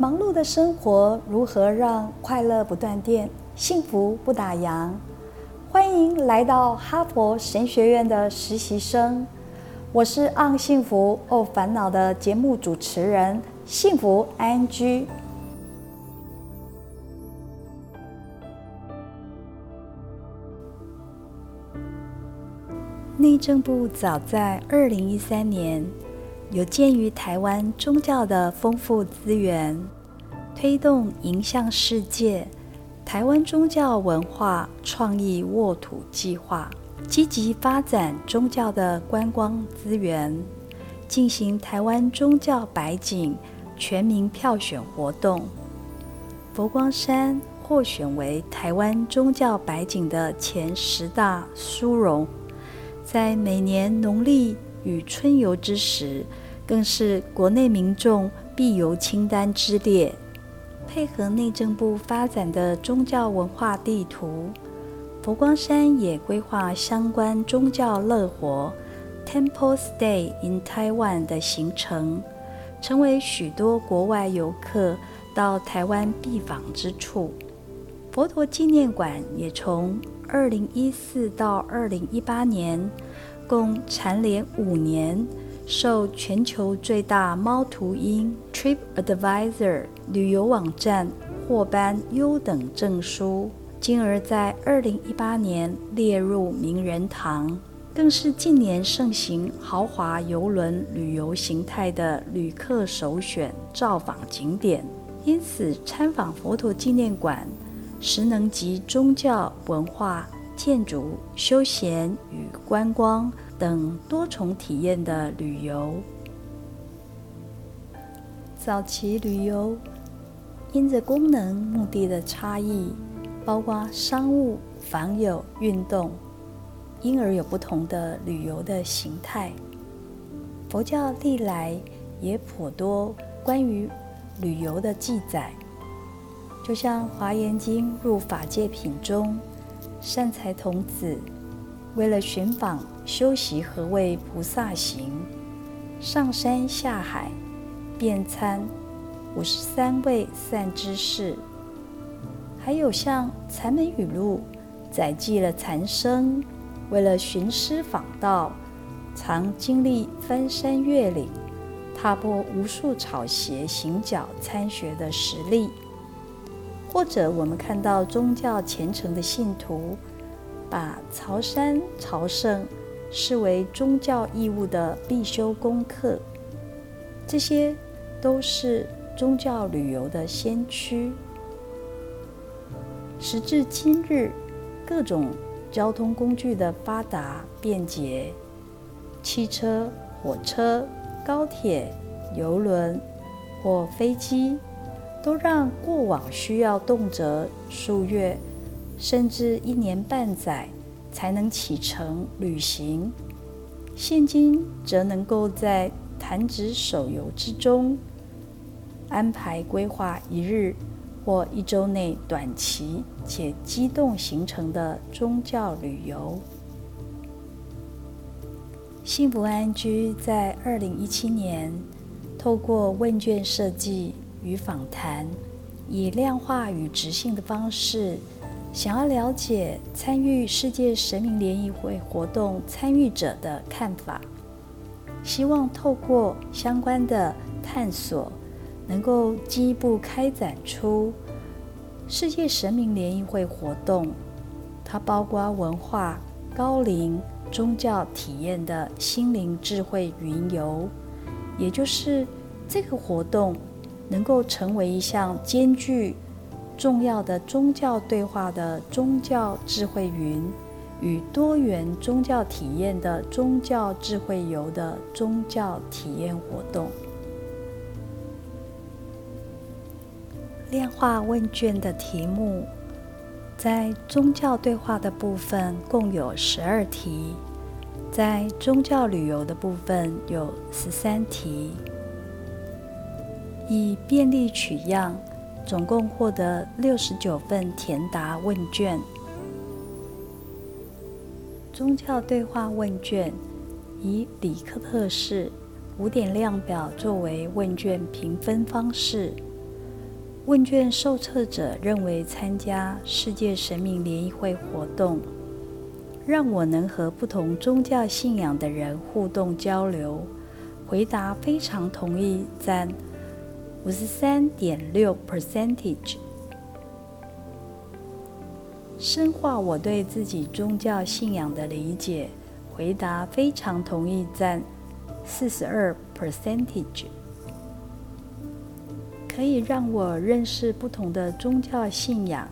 忙碌的生活如何让快乐不断电、幸福不打烊？欢迎来到哈佛神学院的实习生，我是《昂幸福哦烦恼》的节目主持人，幸福安居。内政部早在二零一三年。有鉴于台湾宗教的丰富资源，推动迎向世界台湾宗教文化创意沃土计划，积极发展宗教的观光资源，进行台湾宗教白景全民票选活动。佛光山获选为台湾宗教白景的前十大殊荣，在每年农历与春游之时。更是国内民众必游清单之列。配合内政部发展的宗教文化地图，佛光山也规划相关宗教乐活 （Temple Stay in Taiwan） 的行程，成为许多国外游客到台湾必访之处。佛陀纪念馆也从2014到2018年，共蝉联五年。受全球最大猫头鹰 Trip Advisor 旅游网站获颁优等证书，进而在二零一八年列入名人堂，更是近年盛行豪华游轮旅游形态的旅客首选造访景点。因此，参访佛陀纪念馆，实能集宗教文化、建筑、休闲与观光。等多重体验的旅游，早期旅游因着功能、目的的差异，包括商务、访友、运动，因而有不同的旅游的形态。佛教历来也颇多关于旅游的记载，就像《华严经》入法界品中，善财童子。为了寻访修习何谓菩萨行，上山下海，遍参五十三位善知识，还有像《禅门语录》载记了禅僧为了寻师访道，常经历翻山越岭、踏破无数草鞋行脚参学的实例，或者我们看到宗教虔诚的信徒。把朝山朝圣视为宗教义务的必修功课，这些都是宗教旅游的先驱。时至今日，各种交通工具的发达便捷，汽车、火车、高铁、游轮或飞机，都让过往需要动辄数月。甚至一年半载才能启程旅行，现今则能够在弹指手游之中安排规划一日或一周内短期且机动行程的宗教旅游。幸福安居在二零一七年透过问卷设计与访谈，以量化与直性的方式。想要了解参与世界神明联谊会活动参与者的看法，希望透过相关的探索，能够进一步开展出世界神明联谊会活动。它包括文化、高龄、宗教体验的心灵智慧云游，也就是这个活动能够成为一项兼具。重要的宗教对话的宗教智慧云与多元宗教体验的宗教智慧游的宗教体验活动。量化问卷的题目在宗教对话的部分共有十二题，在宗教旅游的部分有十三题，以便利取样。总共获得六十九份填答问卷。宗教对话问卷以里克特式五点量表作为问卷评分方式，问卷受测者认为参加世界神明联谊会活动，让我能和不同宗教信仰的人互动交流。回答非常同意，占五十三点六 percentage。深化我对自己宗教信仰的理解，回答非常同意，占四十二 percentage。可以让我认识不同的宗教信仰，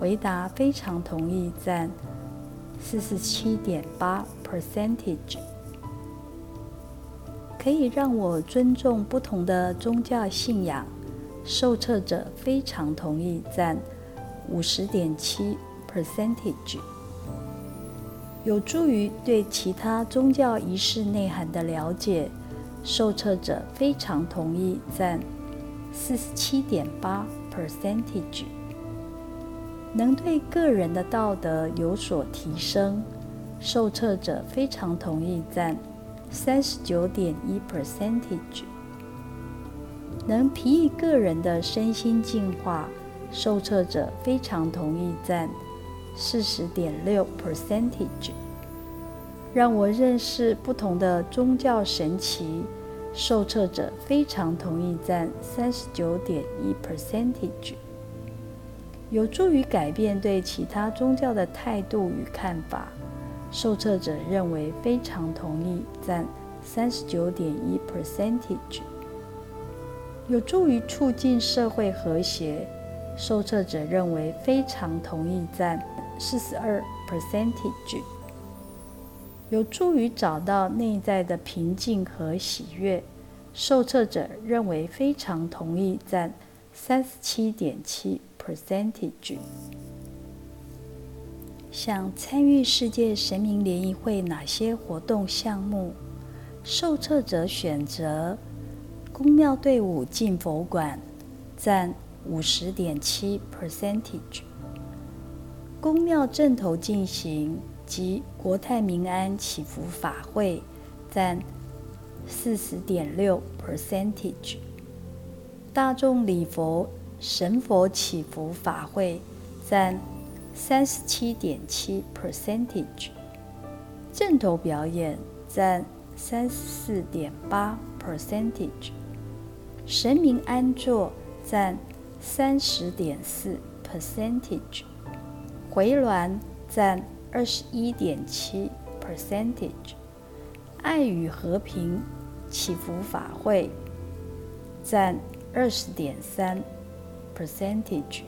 回答非常同意，占四十七点八 percentage。可以让我尊重不同的宗教信仰，受测者非常同意，占五十点七。percentage 有助于对其他宗教仪式内涵的了解，受测者非常同意，占四十七点八 percentage。能对个人的道德有所提升，受测者非常同意，占三十九点一 percentage。能提议个人的身心净化，受测者非常同意，占。四十点六 percentage，让我认识不同的宗教神奇，受测者非常同意，占三十九点一 percentage，有助于改变对其他宗教的态度与看法，受测者认为非常同意，占三十九点一 percentage，有助于促进社会和谐，受测者认为非常同意，占。四十二 percentage 有助于找到内在的平静和喜悦，受测者认为非常同意，占三十七点七 percentage。想参与世界神明联谊会哪些活动项目？受测者选择宫庙队伍进佛馆，占五十点七 percentage。宫庙正头进行及国泰民安祈福法会占四十点六 percentage，大众礼佛神佛祈福法会占三十七点七 percentage，正头表演占三十四点八 percentage，神明安坐占三十点四 percentage。回銮占二十一点七 percentage，爱与和平祈福法会占二十点三 percentage，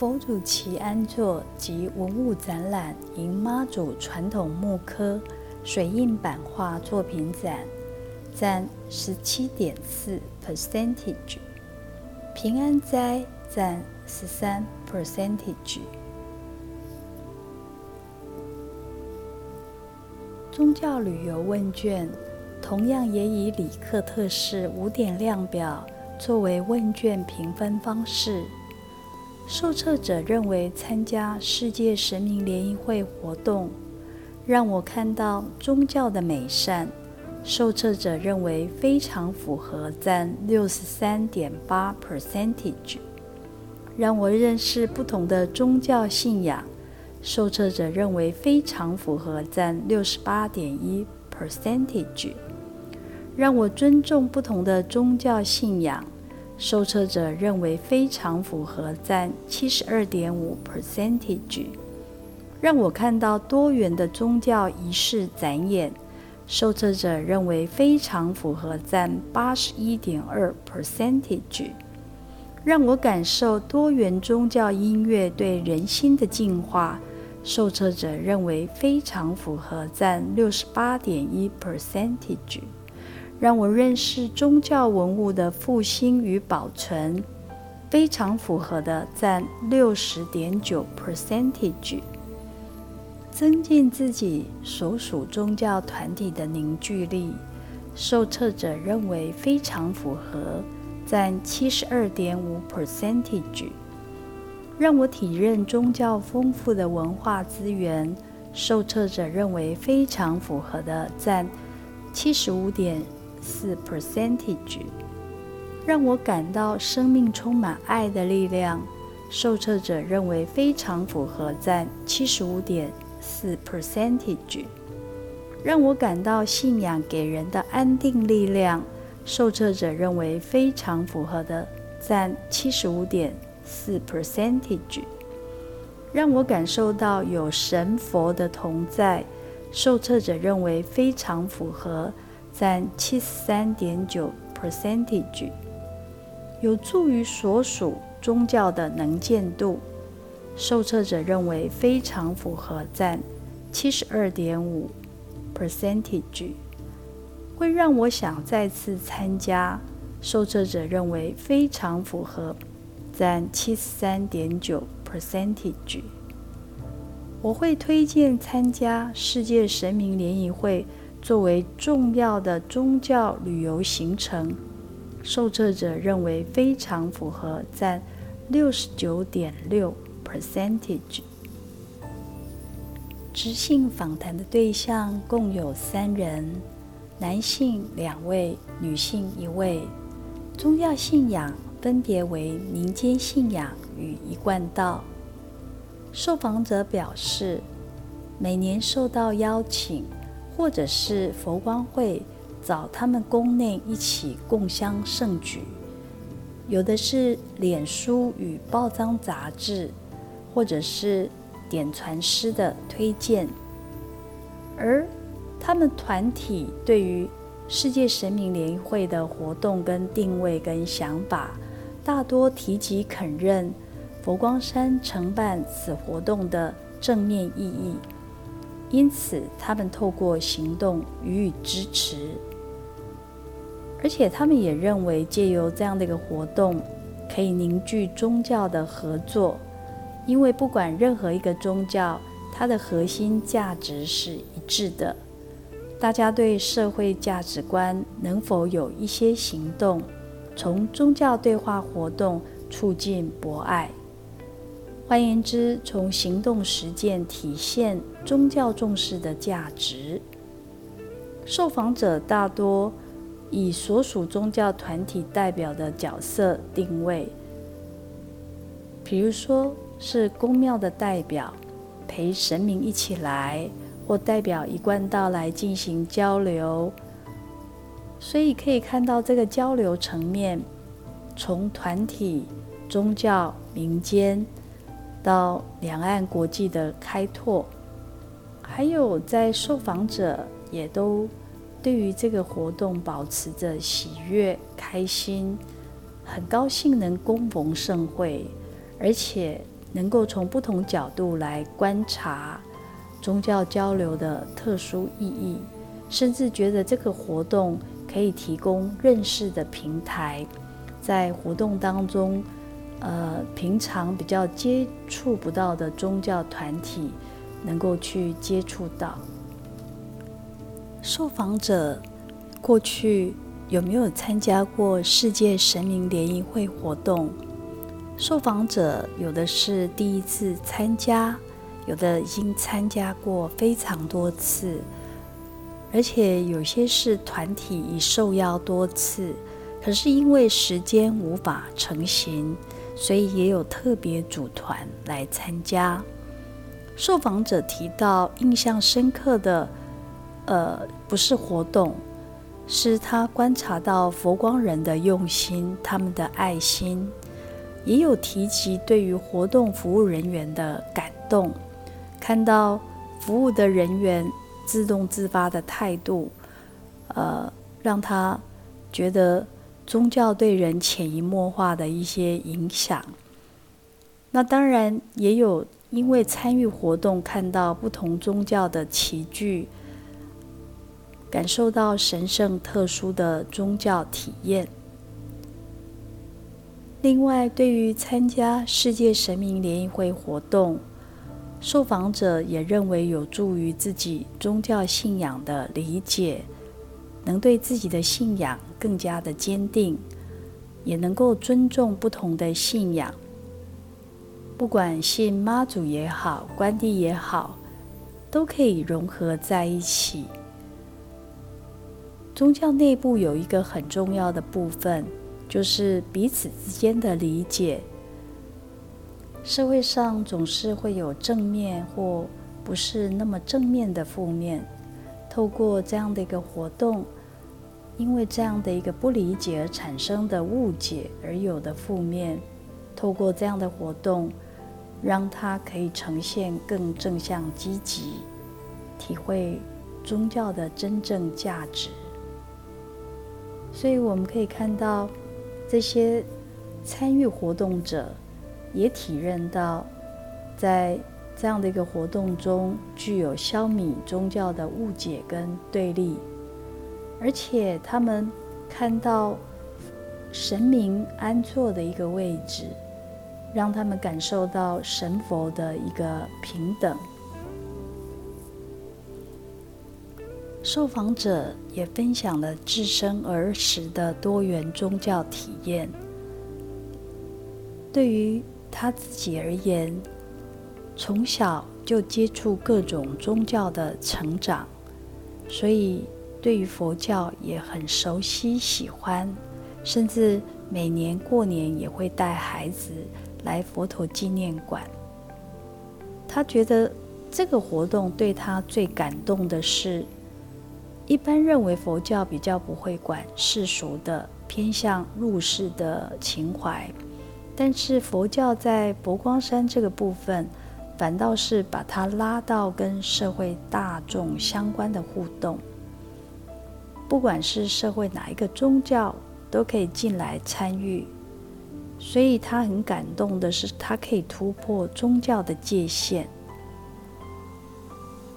佛祖祈安座及文物展览迎妈祖传统木刻水印版画作品展占十七点四 percentage，平安斋占。十三 percentage。宗教旅游问卷同样也以里克特式五点量表作为问卷评分方式。受测者认为参加世界神明联谊会活动让我看到宗教的美善。受测者认为非常符合，占六十三点八 percentage。让我认识不同的宗教信仰，受测者认为非常符合，占六十八点一 percentage。让我尊重不同的宗教信仰，受测者认为非常符合，占七十二点五 percentage。让我看到多元的宗教仪式展演，受测者认为非常符合，占八十一点二 percentage。让我感受多元宗教音乐对人心的净化，受测者认为非常符合，占六十八点一 percentage。让我认识宗教文物的复兴与保存，非常符合的，占六十点九 percentage。增进自己所属宗教团体的凝聚力，受测者认为非常符合。占七十二点五 percentage，让我体认宗教丰富的文化资源，受测者认为非常符合的，占七十五点四 percentage，让我感到生命充满爱的力量，受测者认为非常符合，占七十五点四 percentage。让我感到信仰给人的安定力量，受测者认为非常符合的，占七十五点四 percentage。让我感受到有神佛的同在，受测者认为非常符合，占七十三点九 percentage。有助于所属宗教的能见度，受测者认为非常符合，占七十二点五 percentage，会让我想再次参加，受测者认为非常符合，占七十三点九 percentage。我会推荐参加世界神明联谊会作为重要的宗教旅游行程。受测者认为非常符合，占六十九点六 percentage。直性访谈的对象共有三人，男性两位，女性一位。宗教信仰分别为民间信仰与一贯道。受访者表示，每年受到邀请，或者是佛光会。找他们宫内一起共襄盛举，有的是脸书与报章杂志，或者是点传师的推荐，而他们团体对于世界神明联谊会的活动跟定位跟想法，大多提及肯认佛光山承办此活动的正面意义，因此他们透过行动予以支持。而且他们也认为，借由这样的一个活动，可以凝聚宗教的合作。因为不管任何一个宗教，它的核心价值是一致的。大家对社会价值观能否有一些行动，从宗教对话活动促进博爱。换言之，从行动实践体现宗教重视的价值。受访者大多。以所属宗教团体代表的角色定位，比如说是宫庙的代表，陪神明一起来，或代表一贯道来进行交流。所以可以看到这个交流层面，从团体、宗教、民间到两岸国际的开拓，还有在受访者也都。对于这个活动，保持着喜悦、开心，很高兴能恭逢盛会，而且能够从不同角度来观察宗教交流的特殊意义，甚至觉得这个活动可以提供认识的平台，在活动当中，呃，平常比较接触不到的宗教团体，能够去接触到。受访者过去有没有参加过世界神明联谊会活动？受访者有的是第一次参加，有的已经参加过非常多次，而且有些是团体已受邀多次，可是因为时间无法成行，所以也有特别组团来参加。受访者提到印象深刻的。呃，不是活动，是他观察到佛光人的用心，他们的爱心，也有提及对于活动服务人员的感动，看到服务的人员自动自发的态度，呃，让他觉得宗教对人潜移默化的一些影响。那当然也有因为参与活动，看到不同宗教的奇具。感受到神圣特殊的宗教体验。另外，对于参加世界神明联谊会活动，受访者也认为有助于自己宗教信仰的理解，能对自己的信仰更加的坚定，也能够尊重不同的信仰。不管信妈祖也好，关帝也好，都可以融合在一起。宗教内部有一个很重要的部分，就是彼此之间的理解。社会上总是会有正面或不是那么正面的负面，透过这样的一个活动，因为这样的一个不理解而产生的误解而有的负面，透过这样的活动，让它可以呈现更正向积极，体会宗教的真正价值。所以我们可以看到这些参与活动者。也体认到，在这样的一个活动中，具有消弭宗教的误解跟对立，而且他们看到神明安坐的一个位置，让他们感受到神佛的一个平等。受访者也分享了自身儿时的多元宗教体验，对于。他自己而言，从小就接触各种宗教的成长，所以对于佛教也很熟悉、喜欢，甚至每年过年也会带孩子来佛陀纪念馆。他觉得这个活动对他最感动的是，一般认为佛教比较不会管世俗的，偏向入世的情怀。但是佛教在佛光山这个部分，反倒是把它拉到跟社会大众相关的互动。不管是社会哪一个宗教，都可以进来参与。所以他很感动的是，他可以突破宗教的界限。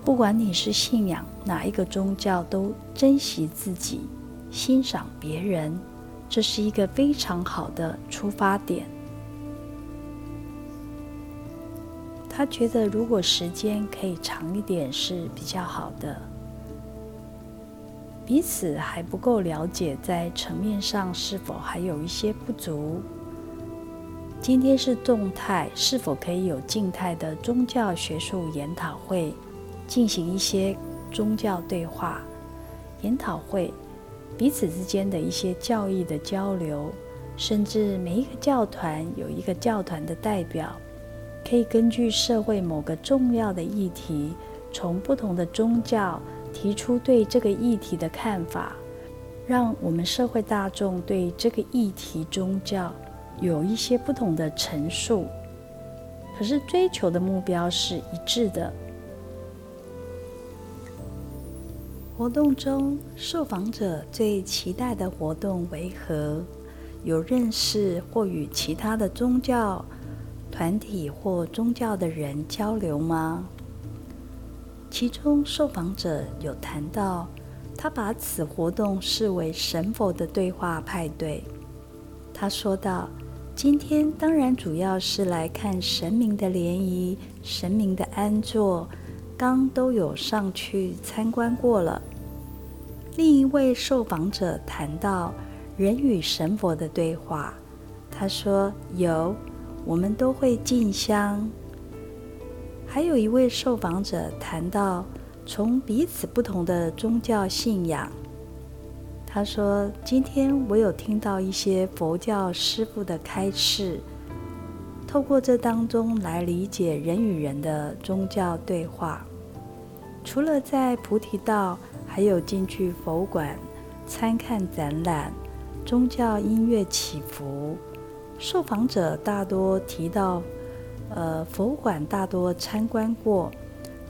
不管你是信仰哪一个宗教，都珍惜自己，欣赏别人，这是一个非常好的出发点。他觉得，如果时间可以长一点是比较好的。彼此还不够了解，在层面上是否还有一些不足？今天是动态，是否可以有静态的宗教学术研讨会，进行一些宗教对话、研讨会，彼此之间的一些教义的交流，甚至每一个教团有一个教团的代表。可以根据社会某个重要的议题，从不同的宗教提出对这个议题的看法，让我们社会大众对这个议题宗教有一些不同的陈述。可是追求的目标是一致的。活动中，受访者最期待的活动为何？有认识或与其他的宗教？团体或宗教的人交流吗？其中受访者有谈到，他把此活动视为神佛的对话派对。他说道：“今天当然主要是来看神明的联谊、神明的安坐，刚都有上去参观过了。”另一位受访者谈到人与神佛的对话，他说：“有。”我们都会进香。还有一位受访者谈到，从彼此不同的宗教信仰，他说：“今天我有听到一些佛教师傅的开示，透过这当中来理解人与人的宗教对话。除了在菩提道，还有进去佛馆参看展览，宗教音乐起伏。”受访者大多提到，呃，博物馆大多参观过，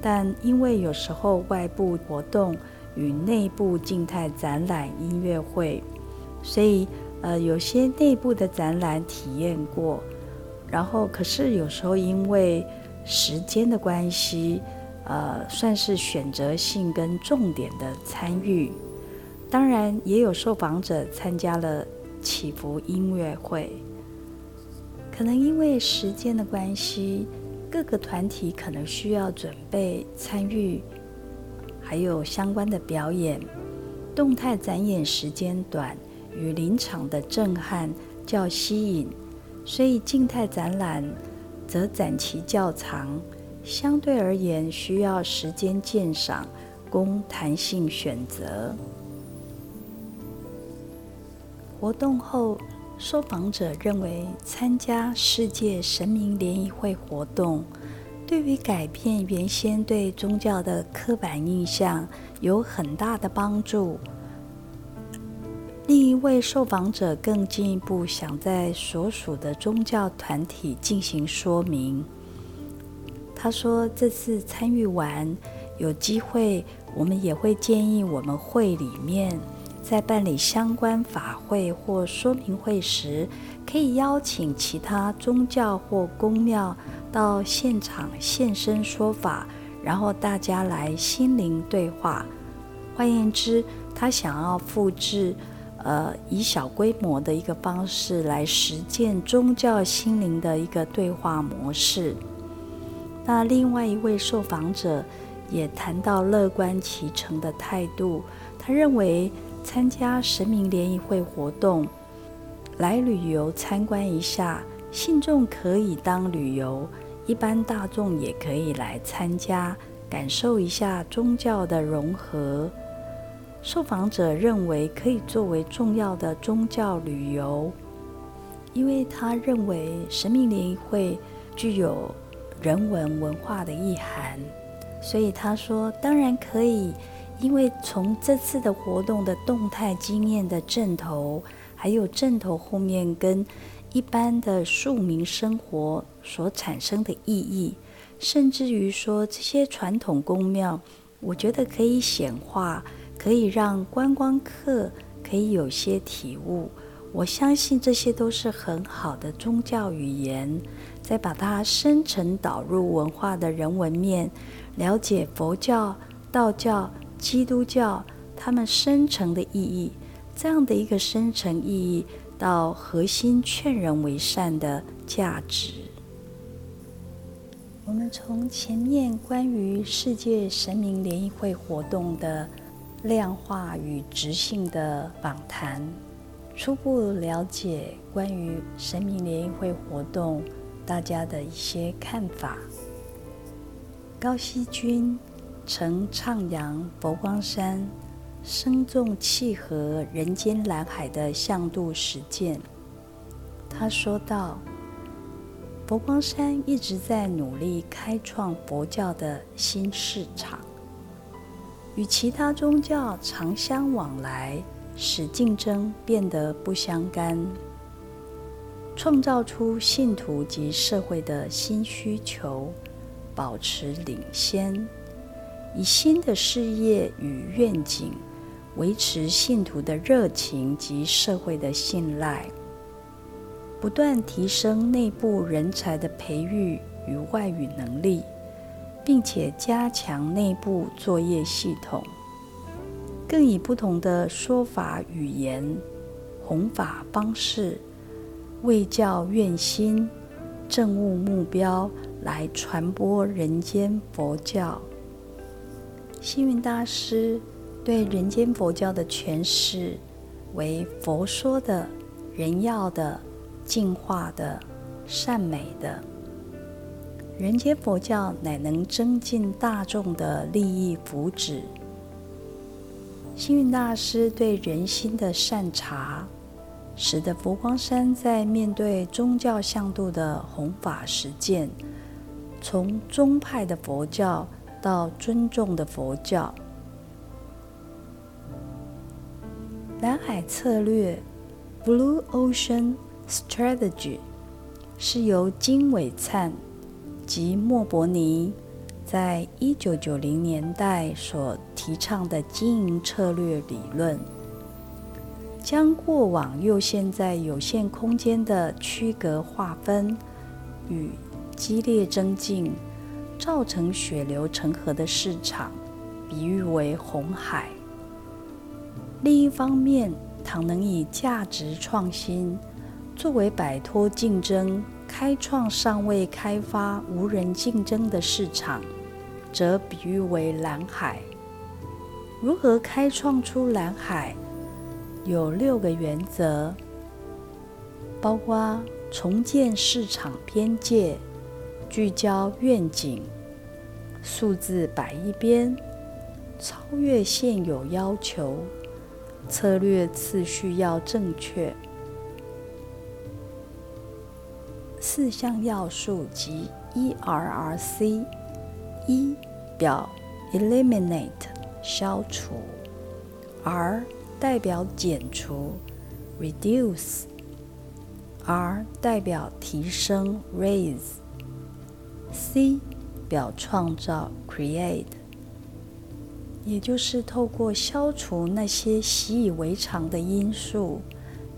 但因为有时候外部活动与内部静态展览、音乐会，所以呃，有些内部的展览体验过。然后，可是有时候因为时间的关系，呃，算是选择性跟重点的参与。当然，也有受访者参加了祈福音乐会。可能因为时间的关系，各个团体可能需要准备参与，还有相关的表演。动态展演时间短，与临场的震撼较吸引，所以静态展览则展期较长，相对而言需要时间鉴赏，供弹性选择。活动后。受访者认为，参加世界神明联谊会活动，对于改变原先对宗教的刻板印象有很大的帮助。另一位受访者更进一步想在所属的宗教团体进行说明。他说：“这次参与完，有机会，我们也会建议我们会里面。”在办理相关法会或说明会时，可以邀请其他宗教或公庙到现场现身说法，然后大家来心灵对话。换言之，他想要复制，呃，以小规模的一个方式来实践宗教心灵的一个对话模式。那另外一位受访者也谈到乐观其成的态度，他认为。参加神明联谊会活动，来旅游参观一下，信众可以当旅游，一般大众也可以来参加，感受一下宗教的融合。受访者认为可以作为重要的宗教旅游，因为他认为神明联谊会具有人文文化的意涵，所以他说当然可以。因为从这次的活动的动态经验的阵头，还有阵头后面跟一般的庶民生活所产生的意义，甚至于说这些传统宫庙，我觉得可以显化，可以让观光客可以有些体悟。我相信这些都是很好的宗教语言，再把它深层导入文化的人文面，了解佛教、道教。基督教他们深层的意义，这样的一个深层意义到核心劝人为善的价值。我们从前面关于世界神明联谊会活动的量化与直性的访谈，初步了解关于神明联谊会活动大家的一些看法。高希君。曾徜徉佛光山，生重契合人间蓝海的向度实践。他说道：“佛光山一直在努力开创佛教的新市场，与其他宗教常相往来，使竞争变得不相干，创造出信徒及社会的新需求，保持领先。”以新的事业与愿景，维持信徒的热情及社会的信赖，不断提升内部人才的培育与外语能力，并且加强内部作业系统，更以不同的说法语言、弘法方式、为教愿心、政务目标来传播人间佛教。星云大师对人间佛教的诠释为佛说的、人要的、净化的、善美的。人间佛教乃能增进大众的利益福祉。星云大师对人心的善察，使得佛光山在面对宗教向度的弘法实践，从宗派的佛教。到尊重的佛教，蓝海策略 （Blue Ocean Strategy） 是由金伟灿及莫伯尼在一九九零年代所提倡的经营策略理论，将过往又现在有限空间的区隔划分与激烈增进。造成血流成河的市场，比喻为红海。另一方面，倘能以价值创新作为摆脱竞争、开创尚未开发、无人竞争的市场，则比喻为蓝海。如何开创出蓝海？有六个原则，包括重建市场边界。聚焦愿景，数字摆一边，超越现有要求，策略次序要正确。四项要素及 ERRC。一表 eliminate 消除，R 代表减除 reduce，R 代表提升 raise C 表创造 create。也就是透过消除那些习以为常的因素，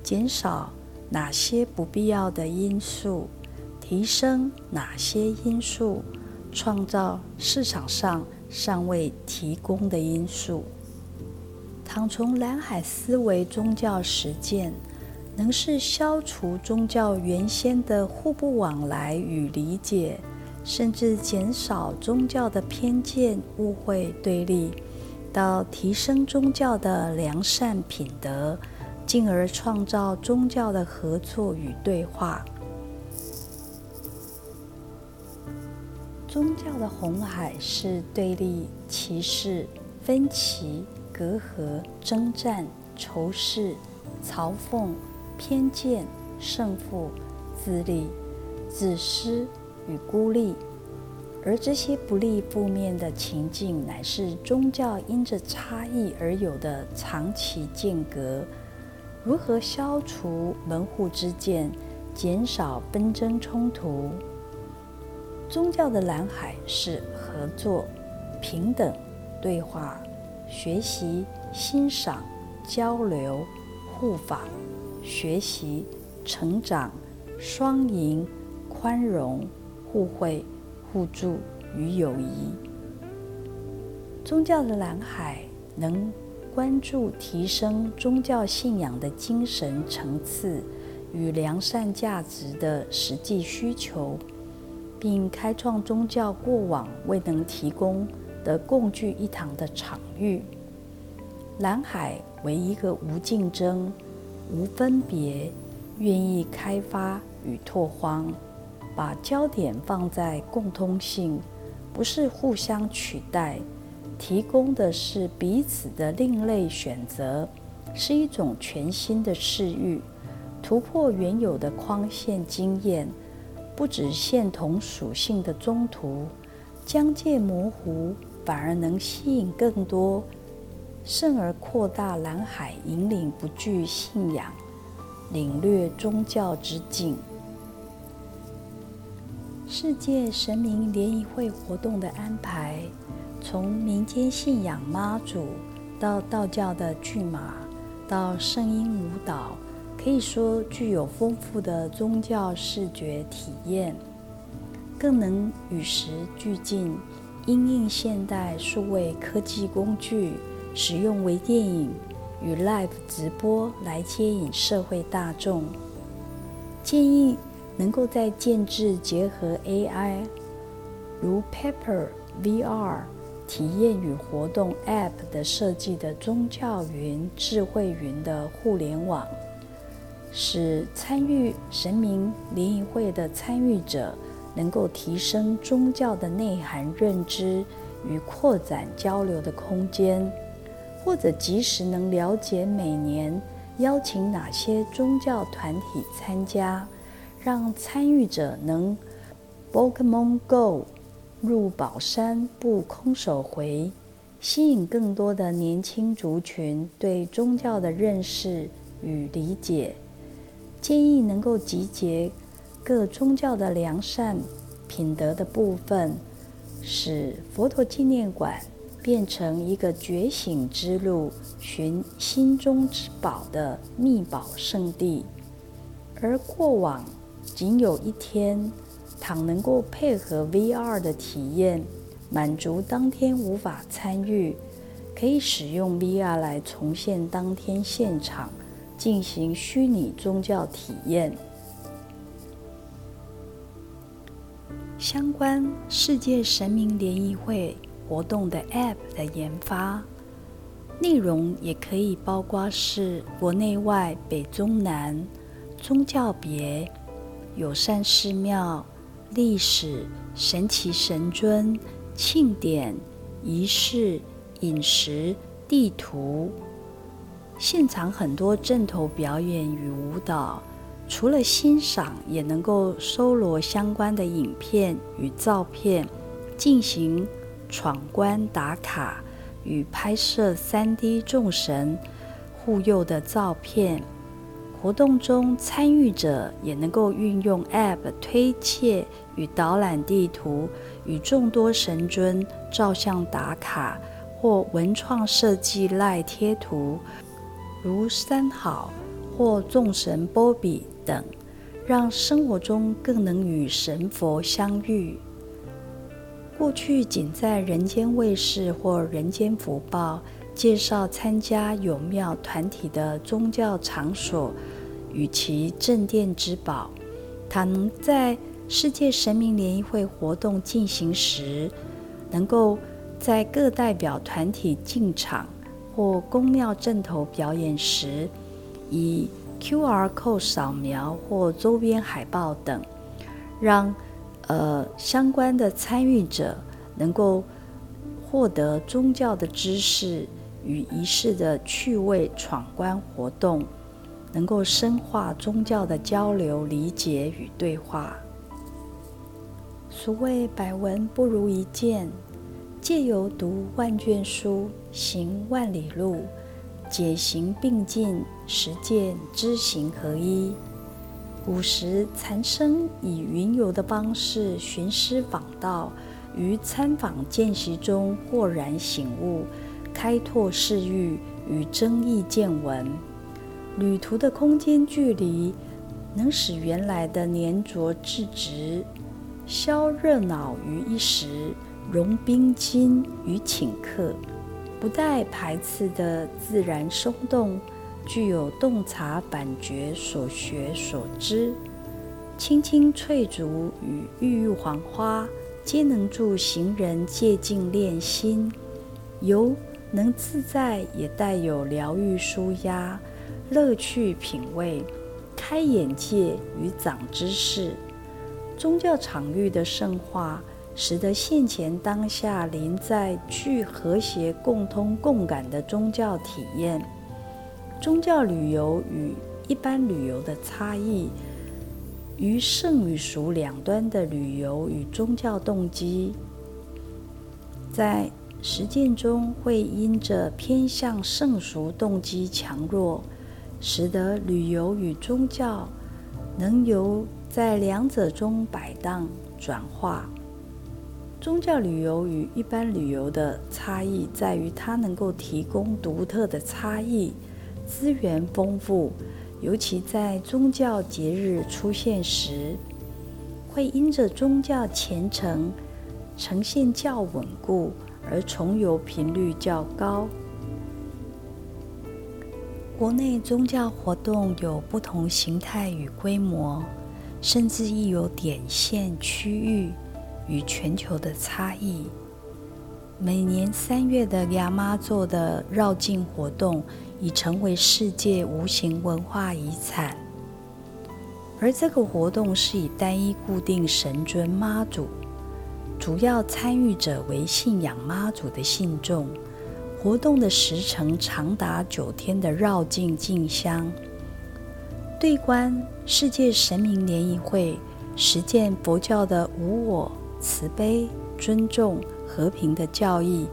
减少哪些不必要的因素，提升哪些因素，创造市场上尚未提供的因素。倘从蓝海思维宗教实践，能是消除宗教原先的互不往来与理解，甚至减少宗教的偏见、误会、对立。到提升宗教的良善品德，进而创造宗教的合作与对话。宗教的红海是对立、歧视、分歧、隔阂、征战、仇视、嘲讽、偏见、胜负、自利、自私与孤立。而这些不利、负面的情境，乃是宗教因着差异而有的长期间隔。如何消除门户之见，减少纷争冲突？宗教的蓝海是合作、平等、对话、学习、欣赏、交流、互访、学习、成长、双赢、宽容、互惠。互助与友谊，宗教的蓝海能关注提升宗教信仰的精神层次与良善价值的实际需求，并开创宗教过往未能提供的共聚一堂的场域。蓝海为一个无竞争、无分别、愿意开发与拓荒。把焦点放在共通性，不是互相取代，提供的是彼此的另类选择，是一种全新的视域，突破原有的框线经验，不止线同属性的中途，疆界模糊，反而能吸引更多，甚而扩大蓝海，引领不惧信仰，领略宗教之境。世界神明联谊会活动的安排，从民间信仰妈祖，到道教的巨马，到声音舞蹈，可以说具有丰富的宗教视觉体验，更能与时俱进，因应现代数位科技工具，使用微电影与 Live 直播来接引社会大众。建议。能够在建制结合 AI，如 Pepper VR 体验与活动 App 的设计的宗教云、智慧云的互联网，使参与神明联谊会的参与者能够提升宗教的内涵认知与扩展交流的空间，或者及时能了解每年邀请哪些宗教团体参加。让参与者能 Pokemon Go 入宝山不空手回，吸引更多的年轻族群对宗教的认识与理解。建议能够集结各宗教的良善品德的部分，使佛陀纪念馆变成一个觉醒之路、寻心中之宝的秘宝圣地，而过往。仅有一天，倘能够配合 VR 的体验，满足当天无法参与，可以使用 VR 来重现当天现场，进行虚拟宗教体验。相关世界神明联谊会活动的 App 的研发内容，也可以包括是国内外北中南宗教别。友善寺庙、历史、神奇神尊、庆典、仪式、饮食、地图，现场很多正头表演与舞蹈，除了欣赏，也能够搜罗相关的影片与照片，进行闯关打卡与拍摄 3D 众神护佑的照片。活动中，参与者也能够运用 App 推切与导览地图，与众多神尊照相打卡，或文创设计赖贴图，如三好或众神波比。等，让生活中更能与神佛相遇。过去仅在人间卫视或人间福报介绍参加有庙团体的宗教场所与其镇殿之宝，它能在世界神明联谊会活动进行时，能够在各代表团体进场或宫庙镇头表演时，以 QR code 扫描或周边海报等，让呃相关的参与者能够获得宗教的知识与仪式的趣味闯关活动，能够深化宗教的交流、理解与对话。所谓百闻不如一见，借由读万卷书，行万里路。解行并进，实践知行合一。古时禅僧以云游的方式寻师访道，于参访见习中豁然醒悟，开拓视域与增益见闻。旅途的空间距离，能使原来的粘着质直，消热闹于一时，融冰晶于顷刻。不带排斥的自然松动，具有洞察反觉所学所知。青青翠竹与郁郁黄花，皆能助行人借境练心。游能自在，也带有疗愈、舒压、乐趣、品味、开眼界与长知识。宗教场域的圣化。使得现前当下临在具和谐共通共感的宗教体验。宗教旅游与一般旅游的差异，于圣与俗两端的旅游与宗教动机，在实践中会因着偏向圣俗动机强弱，使得旅游与宗教能由在两者中摆荡转化。宗教旅游与一般旅游的差异在于，它能够提供独特的差异，资源丰富，尤其在宗教节日出现时，会因着宗教虔诚呈现较稳固，而重游频率较高。国内宗教活动有不同形态与规模，甚至亦有点线区域。与全球的差异。每年三月的亚妈座的绕境活动已成为世界无形文化遗产，而这个活动是以单一固定神尊妈祖，主要参与者为信仰妈祖的信众。活动的时程长达九天的绕境进香，对观世界神明联谊会，实践佛教的无我。慈悲、尊重、和平的教义，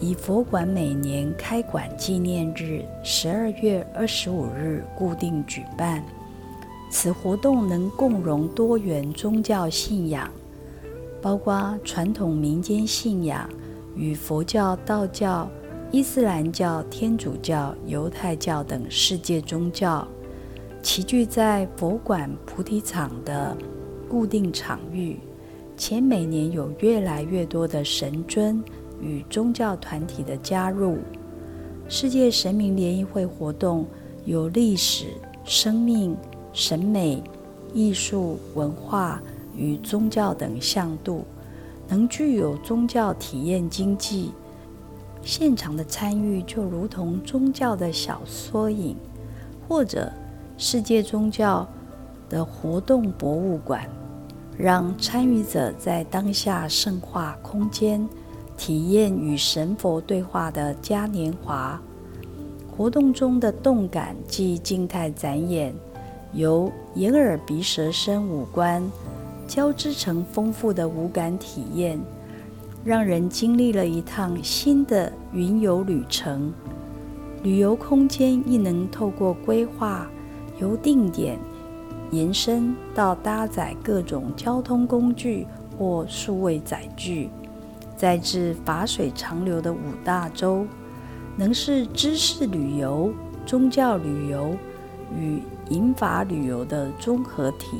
以佛馆每年开馆纪念日十二月二十五日固定举办。此活动能共融多元宗教信仰，包括传统民间信仰与佛教、道教、伊斯兰教、天主教、犹太教等世界宗教，齐聚在佛馆菩提场的固定场域。且每年有越来越多的神尊与宗教团体的加入。世界神明联谊会活动有历史、生命、审美、艺术、文化与宗教等向度，能具有宗教体验经济。现场的参与就如同宗教的小缩影，或者世界宗教的活动博物馆。让参与者在当下圣化空间体验与神佛对话的嘉年华活动中的动感即静态展演，由眼耳鼻舌身五官交织成丰富的五感体验，让人经历了一趟新的云游旅程。旅游空间亦能透过规划，由定点延伸到搭载各种交通工具或数位载具，再至法水长流的五大洲，能是知识旅游、宗教旅游与引法旅游的综合体。